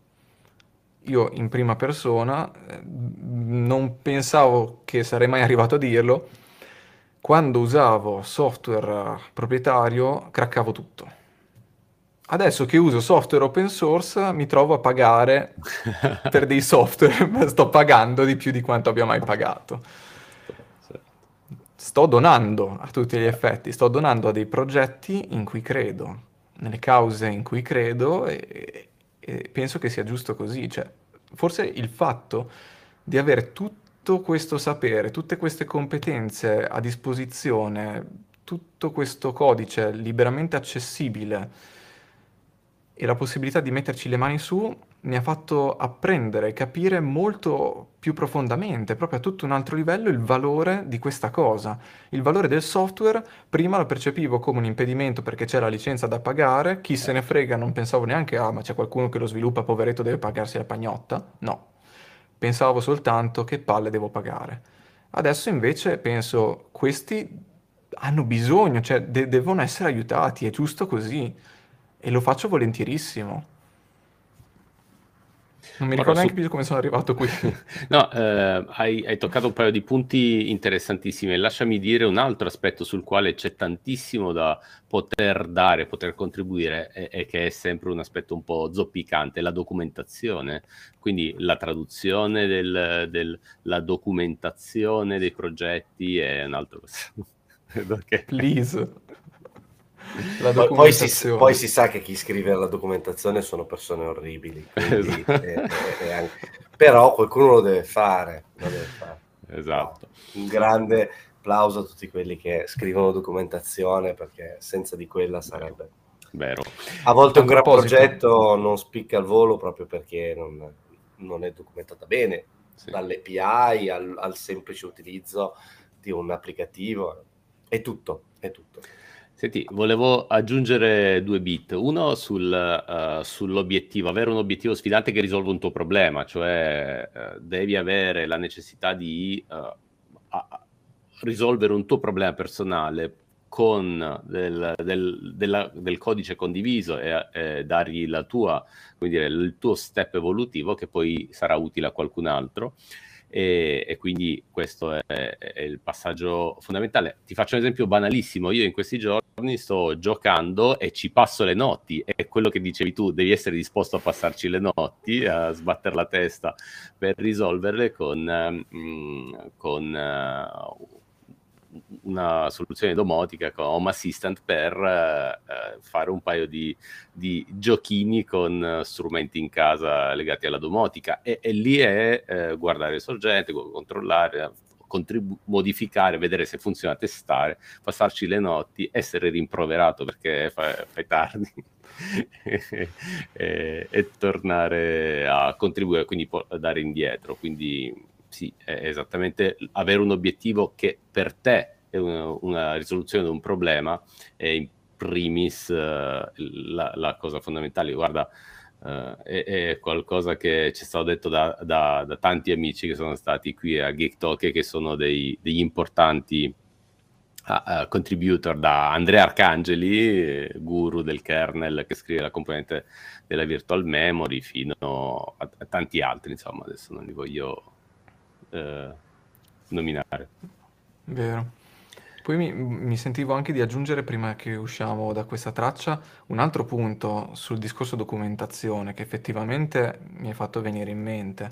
Io in prima persona eh, non pensavo che sarei mai arrivato a dirlo, quando usavo software proprietario craccavo tutto. Adesso che uso software open source mi trovo a pagare per dei software, sto pagando di più di quanto abbia mai pagato. Sto donando a tutti gli effetti, sto donando a dei progetti in cui credo, nelle cause in cui credo e, e penso che sia giusto così. Cioè, forse il fatto di avere tutto questo sapere, tutte queste competenze a disposizione, tutto questo codice liberamente accessibile e la possibilità di metterci le mani su mi ha fatto apprendere e capire molto più profondamente, proprio a tutto un altro livello, il valore di questa cosa. Il valore del software prima lo percepivo come un impedimento perché c'è la licenza da pagare, chi se ne frega, non pensavo neanche, ah ma c'è qualcuno che lo sviluppa, poveretto, deve pagarsi la pagnotta. No, pensavo soltanto che palle devo pagare. Adesso invece penso, questi hanno bisogno, cioè de- devono essere aiutati, è giusto così e lo faccio volentierissimo. Non mi ricordo neanche più come sono arrivato qui. no, eh, hai, hai, toccato un paio di punti interessantissimi. Lasciami dire un altro aspetto sul quale c'è tantissimo da poter dare, poter contribuire, e, e che è sempre un aspetto un po' zoppicante, la documentazione. Quindi la traduzione della del, documentazione dei progetti è un altro. Please. Poi, poi, si, poi, si, sa che chi scrive la documentazione sono persone orribili, quindi, esatto. è, è anche... però qualcuno lo deve fare. Lo deve fare. Esatto. No, un grande applauso a tutti quelli che scrivono documentazione perché senza di quella sarebbe... Vero. A volte un gran progetto non spicca al volo proprio perché non, non è documentata bene, sì. dall'API al, al semplice utilizzo di un applicativo, è tutto, è tutto. Senti, volevo aggiungere due bit. Uno sul, uh, sull'obiettivo, avere un obiettivo sfidante che risolva un tuo problema, cioè uh, devi avere la necessità di uh, risolvere un tuo problema personale con del, del, della, del codice condiviso e, e dargli tua, dire, il tuo step evolutivo che poi sarà utile a qualcun altro e, e quindi questo è, è, il passaggio fondamentale. Ti faccio un esempio banalissimo, io in questi giorni sto giocando e ci passo le notti, è quello che dicevi tu, devi essere disposto a passarci le notti, a sbattere la testa per risolverle con, mm, con uh, una soluzione domotica con Home Assistant per uh, fare un paio di, di giochini con strumenti in casa legati alla domotica e, e lì è uh, guardare il sorgente, controllare, contribu- modificare, vedere se funziona, testare, passarci le notti, essere rimproverato perché fai, fai tardi e, e, tornare a contribuire, quindi dare indietro. Quindi sì, è esattamente avere un obiettivo che per te una, una risoluzione di un problema è in primis uh, la, la, cosa fondamentale. Guarda, uh, è, è, qualcosa che ci è stato detto da, da, da, tanti amici che sono stati qui a Geek Talk e che sono dei, degli importanti uh, contributor da Andrea Arcangeli, guru del kernel che scrive la componente della virtual memory, fino a, a tanti altri, insomma, adesso non li voglio nominare. Vero. Poi mi, mi sentivo anche di aggiungere, prima che usciamo da questa traccia, un altro punto sul discorso documentazione che effettivamente mi è fatto venire in mente,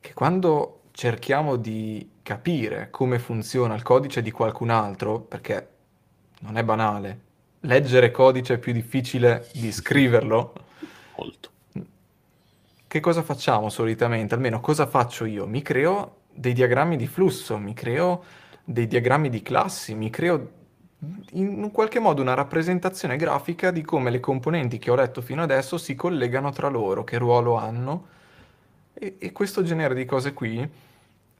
che quando cerchiamo di capire come funziona il codice di qualcun altro, perché non è banale, leggere codice è più difficile di scriverlo. Molto che cosa facciamo solitamente? Almeno cosa faccio io? Mi creo dei diagrammi di flusso, mi creo dei diagrammi di classi, mi creo in un qualche modo una rappresentazione grafica di come le componenti che ho letto fino adesso si collegano tra loro, che ruolo hanno. E, e questo genere di cose qui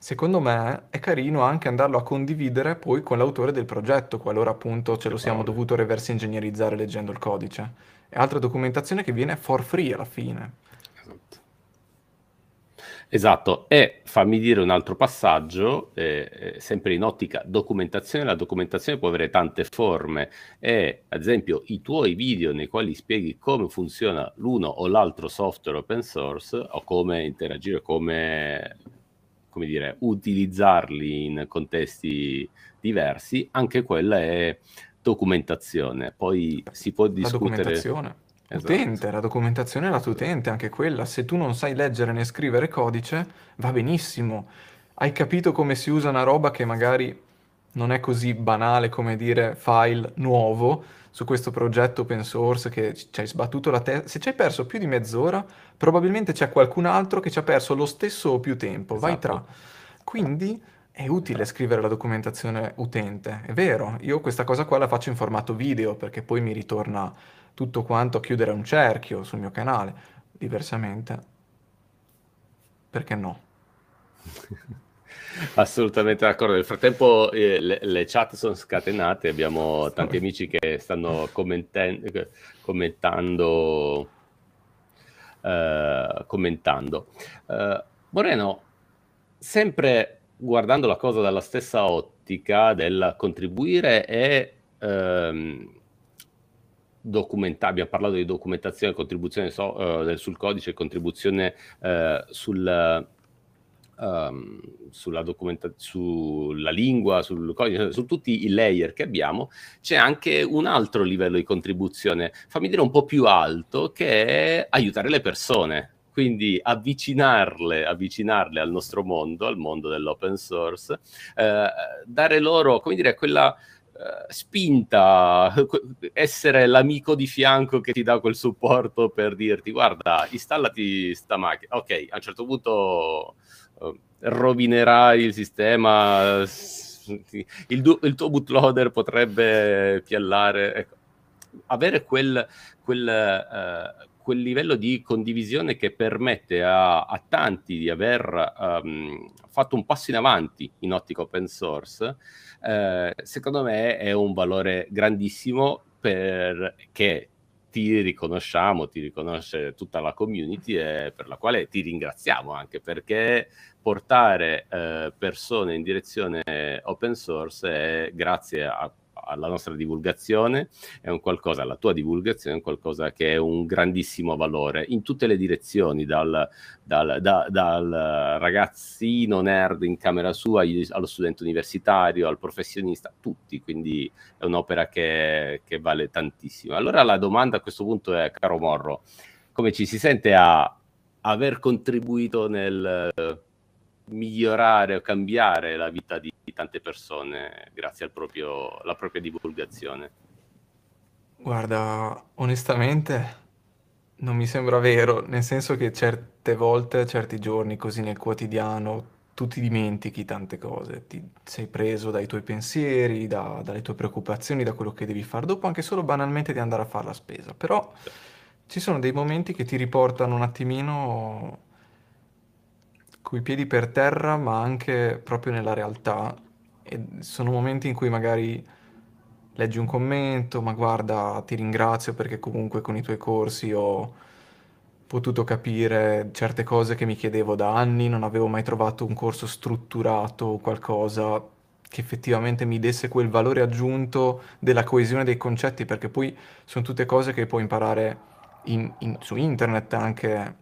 secondo me è carino anche andarlo a condividere poi con l'autore del progetto, qualora appunto ce lo siamo dovuto reverse ingegnerizzare leggendo il codice. È altra documentazione che viene for free alla fine. Esatto. E fammi dire un altro passaggio, eh, eh, sempre in ottica documentazione, la documentazione può avere tante forme e ad esempio i tuoi video nei quali spieghi come funziona l'uno o l'altro software open source o come interagire, come, come dire, utilizzarli in contesti diversi, anche quella è documentazione. Poi si può discutere... Esatto. Utente, la documentazione è la tua utente, anche quella. Se tu non sai leggere né scrivere codice, va benissimo. Hai capito come si usa una roba che magari non è così banale come dire file nuovo su questo progetto open source che ci hai sbattuto la testa. Se ci hai perso più di mezz'ora, probabilmente c'è qualcun altro che ci ha perso lo stesso o più tempo. Vai Esatto. tra. Quindi è utile scrivere la documentazione utente, è vero. Io questa cosa qua la faccio in formato video perché poi mi ritorna tutto quanto a chiudere un cerchio sul mio canale. Diversamente, perché no? Assolutamente d'accordo. Nel frattempo eh, le, le chat sono scatenate, abbiamo tanti amici che stanno commenten- commentando. eh, commentando. Eh, Moreno, sempre guardando la cosa dalla stessa ottica del contribuire e ehm, documentare, abbiamo parlato di documentazione, contribuzione so- eh, sul codice, contribuzione eh, sul um, sulla, documenta- sulla lingua, sul codice, su tutti i layer che abbiamo, c'è anche un altro livello di contribuzione, fammi dire un po' più alto, che è aiutare le persone. Quindi avvicinarle, avvicinarle al nostro mondo, al mondo dell'open source, eh, dare loro, come dire, quella spinta, essere l'amico di fianco che ti dà quel supporto per dirti guarda, installati sta macchina. Ok, a un certo punto uh, rovinerai il sistema, il, du- il, tuo bootloader potrebbe piallare. Ecco. Avere quel, quel, uh, quel, livello di condivisione che permette a, a tanti di aver um, fatto un passo in avanti in ottica open source, eh, secondo me è un valore grandissimo perché ti riconosciamo, ti riconosce tutta la community e per la quale ti ringraziamo anche perché portare eh, persone in direzione open source è grazie a alla nostra divulgazione, è un qualcosa, alla tua divulgazione, è un qualcosa che è un grandissimo valore in tutte le direzioni, dal, dal, da, dal ragazzino nerd in camera sua, allo studente universitario, al professionista, tutti, quindi è un'opera che, che vale tantissimo. Allora la domanda a questo punto è, caro Morro, come ci si sente a aver contribuito nel migliorare o cambiare la vita di, di tante persone grazie al proprio, alla propria divulgazione? Guarda, onestamente non mi sembra vero, nel senso che certe volte, certi giorni così nel quotidiano, tu ti dimentichi tante cose, ti sei preso dai tuoi pensieri, da, dalle tue preoccupazioni, da quello che devi fare dopo, anche solo banalmente di andare a fare la spesa. Però ci sono dei momenti che ti riportano un attimino coi piedi per terra, ma anche proprio nella realtà. E sono momenti in cui magari leggi un commento, ma guarda, ti ringrazio perché comunque con i tuoi corsi ho potuto capire certe cose che mi chiedevo da anni, non avevo mai trovato un corso strutturato o qualcosa che effettivamente mi desse quel valore aggiunto della coesione dei concetti, perché poi sono tutte cose che puoi imparare in, in, su internet anche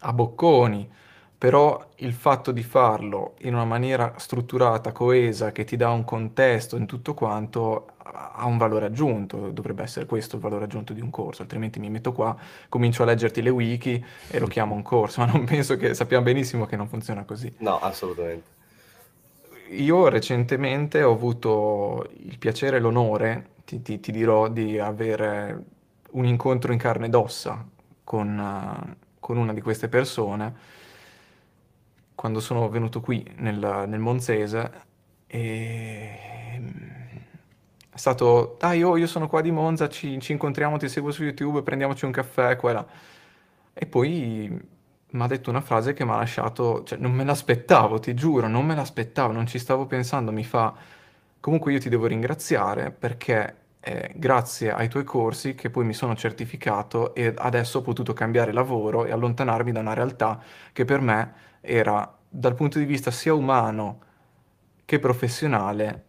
a bocconi però il fatto di farlo in una maniera strutturata, coesa, che ti dà un contesto in tutto quanto, ha un valore aggiunto, dovrebbe essere questo il valore aggiunto di un corso, altrimenti mi metto qua, comincio a leggerti le wiki e lo chiamo un corso, ma non penso che sappiamo benissimo che non funziona così. No, assolutamente. Io recentemente ho avuto il piacere e l'onore, ti, ti, ti dirò, di avere un incontro in carne ed ossa con, uh, con una di queste persone quando sono venuto qui nel, nel Monzese e è stato dai oh, io sono qua di Monza ci, ci, incontriamo ti seguo su YouTube prendiamoci un caffè qua e e poi mi ha detto una frase che mi ha lasciato, cioè non me l'aspettavo, ti giuro, non me l'aspettavo, non ci stavo pensando, mi fa, comunque io ti devo ringraziare perché è grazie ai tuoi corsi che poi mi sono certificato e adesso ho potuto cambiare lavoro e allontanarmi da una realtà che per me era, dal punto di vista sia umano che professionale,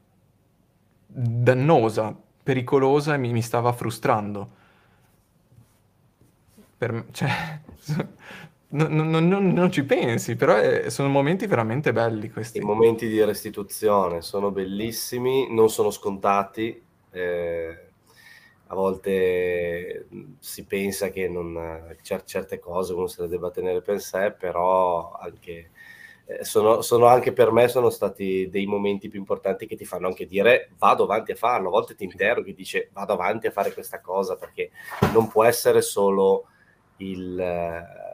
dannosa, pericolosa e mi, mi stava frustrando. Per, cioè, non, non, non, non, ci pensi, però è, sono momenti veramente belli questi. I momenti di restituzione sono bellissimi, non sono scontati. Eh, a volte si pensa che non, certe cose uno se le debba tenere per sé, però anche eh, sono, sono, anche per me sono stati dei momenti più importanti che ti fanno anche dire vado avanti a farlo. A volte ti interroghi, dice vado avanti a fare questa cosa perché non può essere solo il, eh,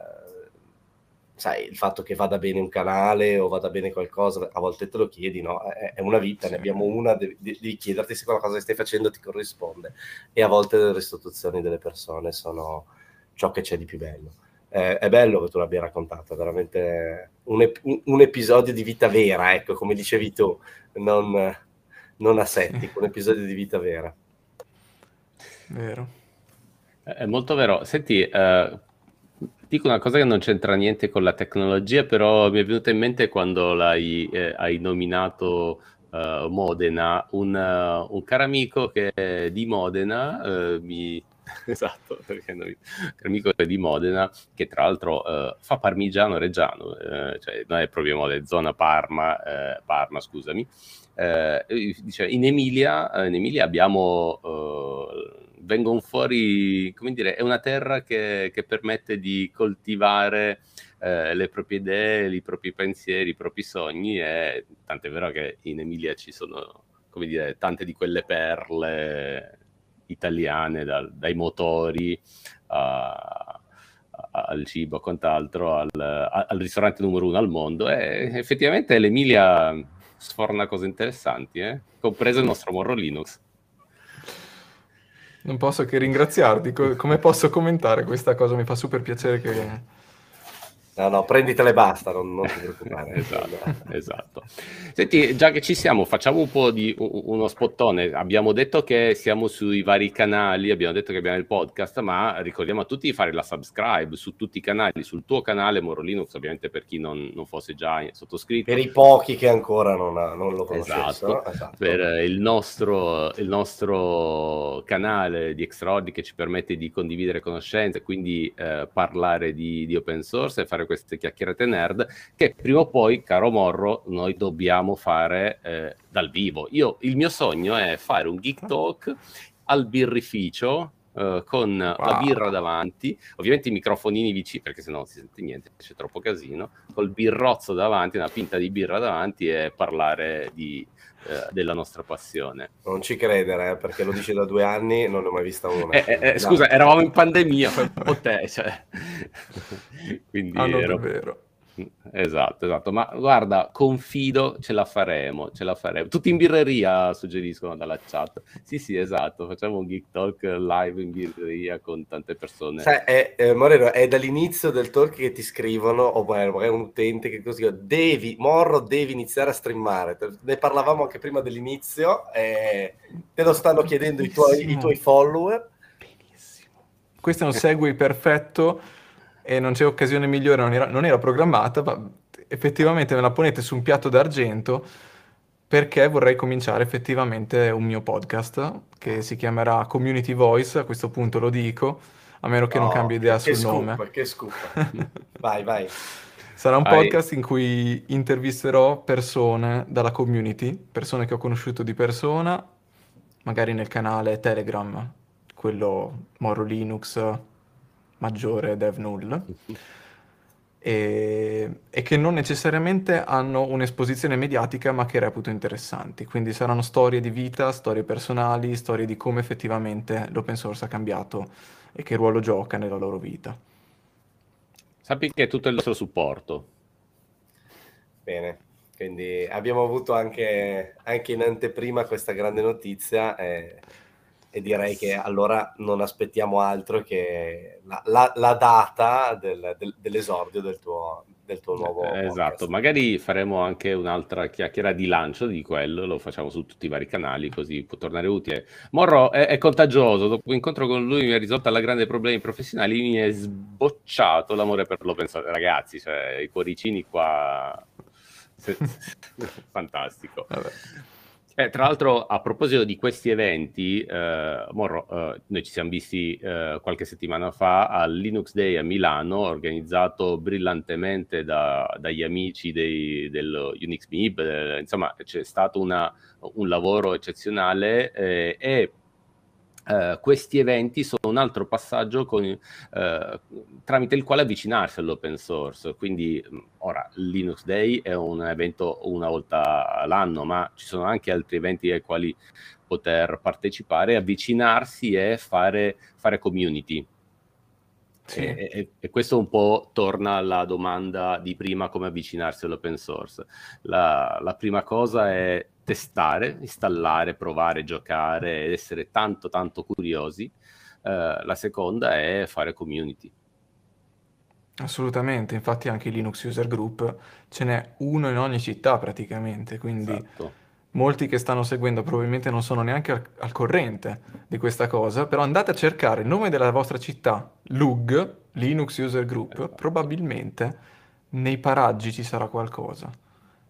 sai, il fatto che vada bene un canale o vada bene qualcosa. A volte te lo chiedi, no? È, è una vita, sì. ne abbiamo una, devi, devi chiederti se quella cosa che stai facendo ti corrisponde. E a volte le restituzioni delle persone sono ciò che c'è di più bello eh, è bello che tu l'abbia raccontato, è veramente un, ep- un, episodio di vita vera, ecco, come dicevi tu, non, non asettico, un episodio di vita vera. Vero. È molto vero. Senti, eh, dico una cosa che non c'entra niente con la tecnologia, però mi è venuta in mente quando l'hai, eh, hai nominato uh, Modena, un, uh, un, caro amico che è di Modena uh, mi esatto, perché noi, amico di Modena, che tra l'altro eh, fa parmigiano reggiano, eh, cioè non è proprio Modena, zona Parma, eh, Parma scusami, dice, in Emilia, in Emilia abbiamo, vengono fuori, come dire, è una terra che, che permette di coltivare le proprie idee, i propri pensieri, i propri sogni e tant'è vero che in Emilia ci sono, come dire, tante di quelle perle italiane, dal, dai motori a, al cibo, a quant'altro, al, al, ristorante numero uno al mondo. E effettivamente l'Emilia sforna cose interessanti, eh? compreso il nostro Morro Linux. Non posso che ringraziarti. Come posso commentare questa cosa? Mi fa super piacere che No, no, prenditele e basta, non, non ti preoccupare. esatto, esatto. Senti, già che ci siamo, facciamo un po' di uno spottone. Abbiamo detto che siamo sui vari canali, abbiamo detto che abbiamo il podcast, ma ricordiamo a tutti di fare la subscribe su tutti i canali, sul tuo canale Moro Linux, ovviamente per chi non, non fosse già sottoscritto. Per i pochi che ancora non, ha, non lo conoscono. Esatto. esatto. Per il nostro, il nostro canale di Extraordinary che ci permette di condividere conoscenze, quindi eh, parlare di, di open source e fare queste chiacchierate nerd che prima o poi, caro Morro, noi dobbiamo fare eh, dal vivo. Io, il mio sogno è fare un geek talk al birrificio Uh, con wow. la birra davanti, ovviamente i microfonini vicini perché sennò non si sente niente, c'è troppo casino, col birrozzo davanti, una pinta di birra davanti e parlare di, uh, della nostra passione. Non ci credere, eh, perché lo dici da due anni, non ne ho mai vista una. Eh, eh, scusa, eravamo in pandemia, fai un po' te, cioè. Quindi ah, no, ero... davvero. Esatto, esatto, ma guarda, confido, ce la faremo, ce la faremo. Tutti in birreria suggeriscono dalla chat. Sì, sì, esatto, facciamo un Geek Talk live in birreria con tante persone. Sai, è, eh, Moreno, è dall'inizio del talk che ti scrivono, o magari un utente che così devi, Morro, devi iniziare a streamare. Ne parlavamo anche prima dell'inizio, eh, te lo stanno chiedendo i tuoi, i tuoi follower. Benissimo. Questo è un segue perfetto e non c'è occasione migliore, non era, non era programmata, ma effettivamente me la ponete su un piatto d'argento perché vorrei cominciare effettivamente un mio podcast che si chiamerà Community Voice, a questo punto lo dico, a meno che no, non cambi idea sul scoop, nome. Che scoop, vai, vai. Sarà un vai. podcast in cui intervisterò persone dalla community, persone che ho conosciuto di persona, magari nel canale Telegram, quello Moro Linux, maggiore dev null e, e, che non necessariamente hanno un'esposizione mediatica ma che reputo interessanti. Quindi saranno storie di vita, storie personali, storie di come effettivamente l'open source ha cambiato e che ruolo gioca nella loro vita. Sappi che è tutto il nostro supporto. Bene, quindi abbiamo avuto anche, anche in anteprima questa grande notizia. E e direi che allora non aspettiamo altro che la, la, la data del, del, dell'esordio del tuo, del tuo nuovo eh, esatto magari faremo anche un'altra chiacchiera di lancio di quello lo facciamo su tutti i vari canali così può tornare utile. Morro è, è contagioso dopo l'incontro con lui mi ha risolto alla grande problemi professionali mi è sbocciato l'amore per l'open source ragazzi cioè i cuoricini qua fantastico. Vabbè. Eh, tra l'altro, a proposito di questi eventi, eh, Morro, eh, noi ci siamo visti eh, qualche settimana fa al Linux Day a Milano, organizzato brillantemente da, dagli amici dei, del Unix MIB. Eh, insomma, c'è stato una, un lavoro eccezionale eh, e Uh, questi eventi sono un altro passaggio con, uh, tramite il quale avvicinarsi all'open source. Quindi ora Linux Day è un evento una volta l'anno, ma ci sono anche altri eventi ai quali poter partecipare, avvicinarsi e fare, fare community. Sì. E, e, e, questo un po' torna alla domanda di prima come avvicinarsi all'open source. La, la prima cosa è testare, installare, provare, giocare ed essere tanto tanto curiosi. Uh, la seconda è fare community. Assolutamente, infatti anche il Linux User Group ce n'è uno in ogni città praticamente, quindi esatto. Molti che stanno seguendo probabilmente non sono neanche al, al, corrente di questa cosa, però andate a cercare il nome della vostra città, LUG, Linux User Group, esatto. probabilmente nei paraggi ci sarà qualcosa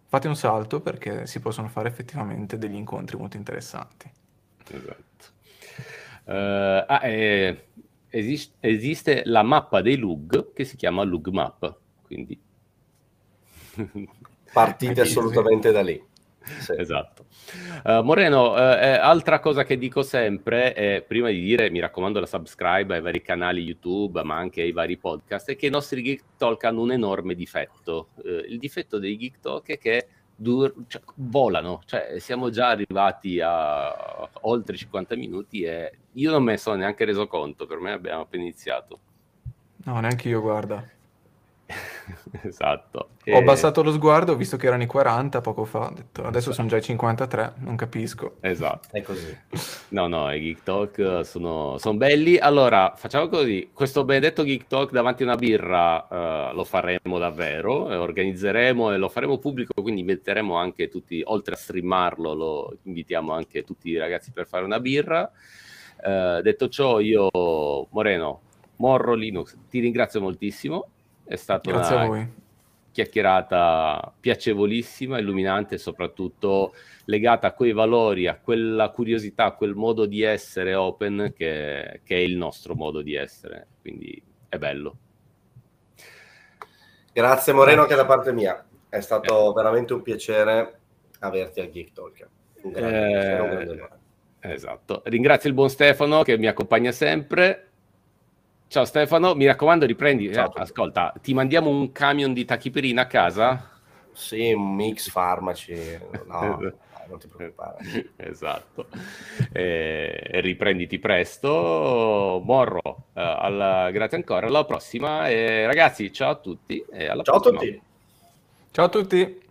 fate un salto perché si possono fare effettivamente degli incontri molto interessanti. Esatto. Uh, ah, eh, esist- esiste la mappa dei lug che si chiama lug map, quindi... Partite assolutamente da lì. Sì. Esatto. Uh, Moreno, uh, eh, altra cosa che dico sempre, è, prima di dire mi raccomando la subscribe ai vari canali YouTube, ma anche ai vari podcast, è che i nostri Geek Talk hanno un enorme difetto. Uh, il difetto dei Geek Talk è che dur- cioè, volano, cioè, siamo già arrivati a oltre 50 minuti e io non me ne sono neanche reso conto, per me abbiamo appena iniziato. No, neanche io, guarda. esatto. Ho abbassato lo sguardo, ho visto che erano i 40 poco fa, ho detto, adesso sono già i 53, non capisco. Esatto. È così. No, no, i Geek Talk sono, sono belli. Allora, facciamo così, questo benedetto Geek Talk davanti a una birra uh, lo faremo davvero, organizzeremo e lo faremo pubblico, quindi inviteremo anche tutti, oltre a streamarlo, lo invitiamo anche tutti i ragazzi per fare una birra. Uh, detto ciò, io, Moreno, Morro Linux, ti ringrazio moltissimo è stata Grazie una chiacchierata piacevolissima, illuminante e soprattutto legata a quei valori, a quella curiosità, a quel modo di essere open che, che è il nostro modo di essere. Quindi è bello. Grazie Moreno anche da parte mia. È stato eh. veramente un piacere averti al Geek Talk. Un grande, eh, un grande esatto. Ringrazio il buon Stefano che mi accompagna sempre Ciao Stefano, mi raccomando riprendi. Ciao, eh, ascolta, ti mandiamo un camion di tachipirina a casa? Sì, un mix farmaci. No, non ti preoccupare. esatto. E, e riprenditi presto. Morro, eh, alla, grazie ancora. Alla prossima. E, ragazzi, ciao a tutti. E alla ciao prossima. a tutti. Ciao a tutti.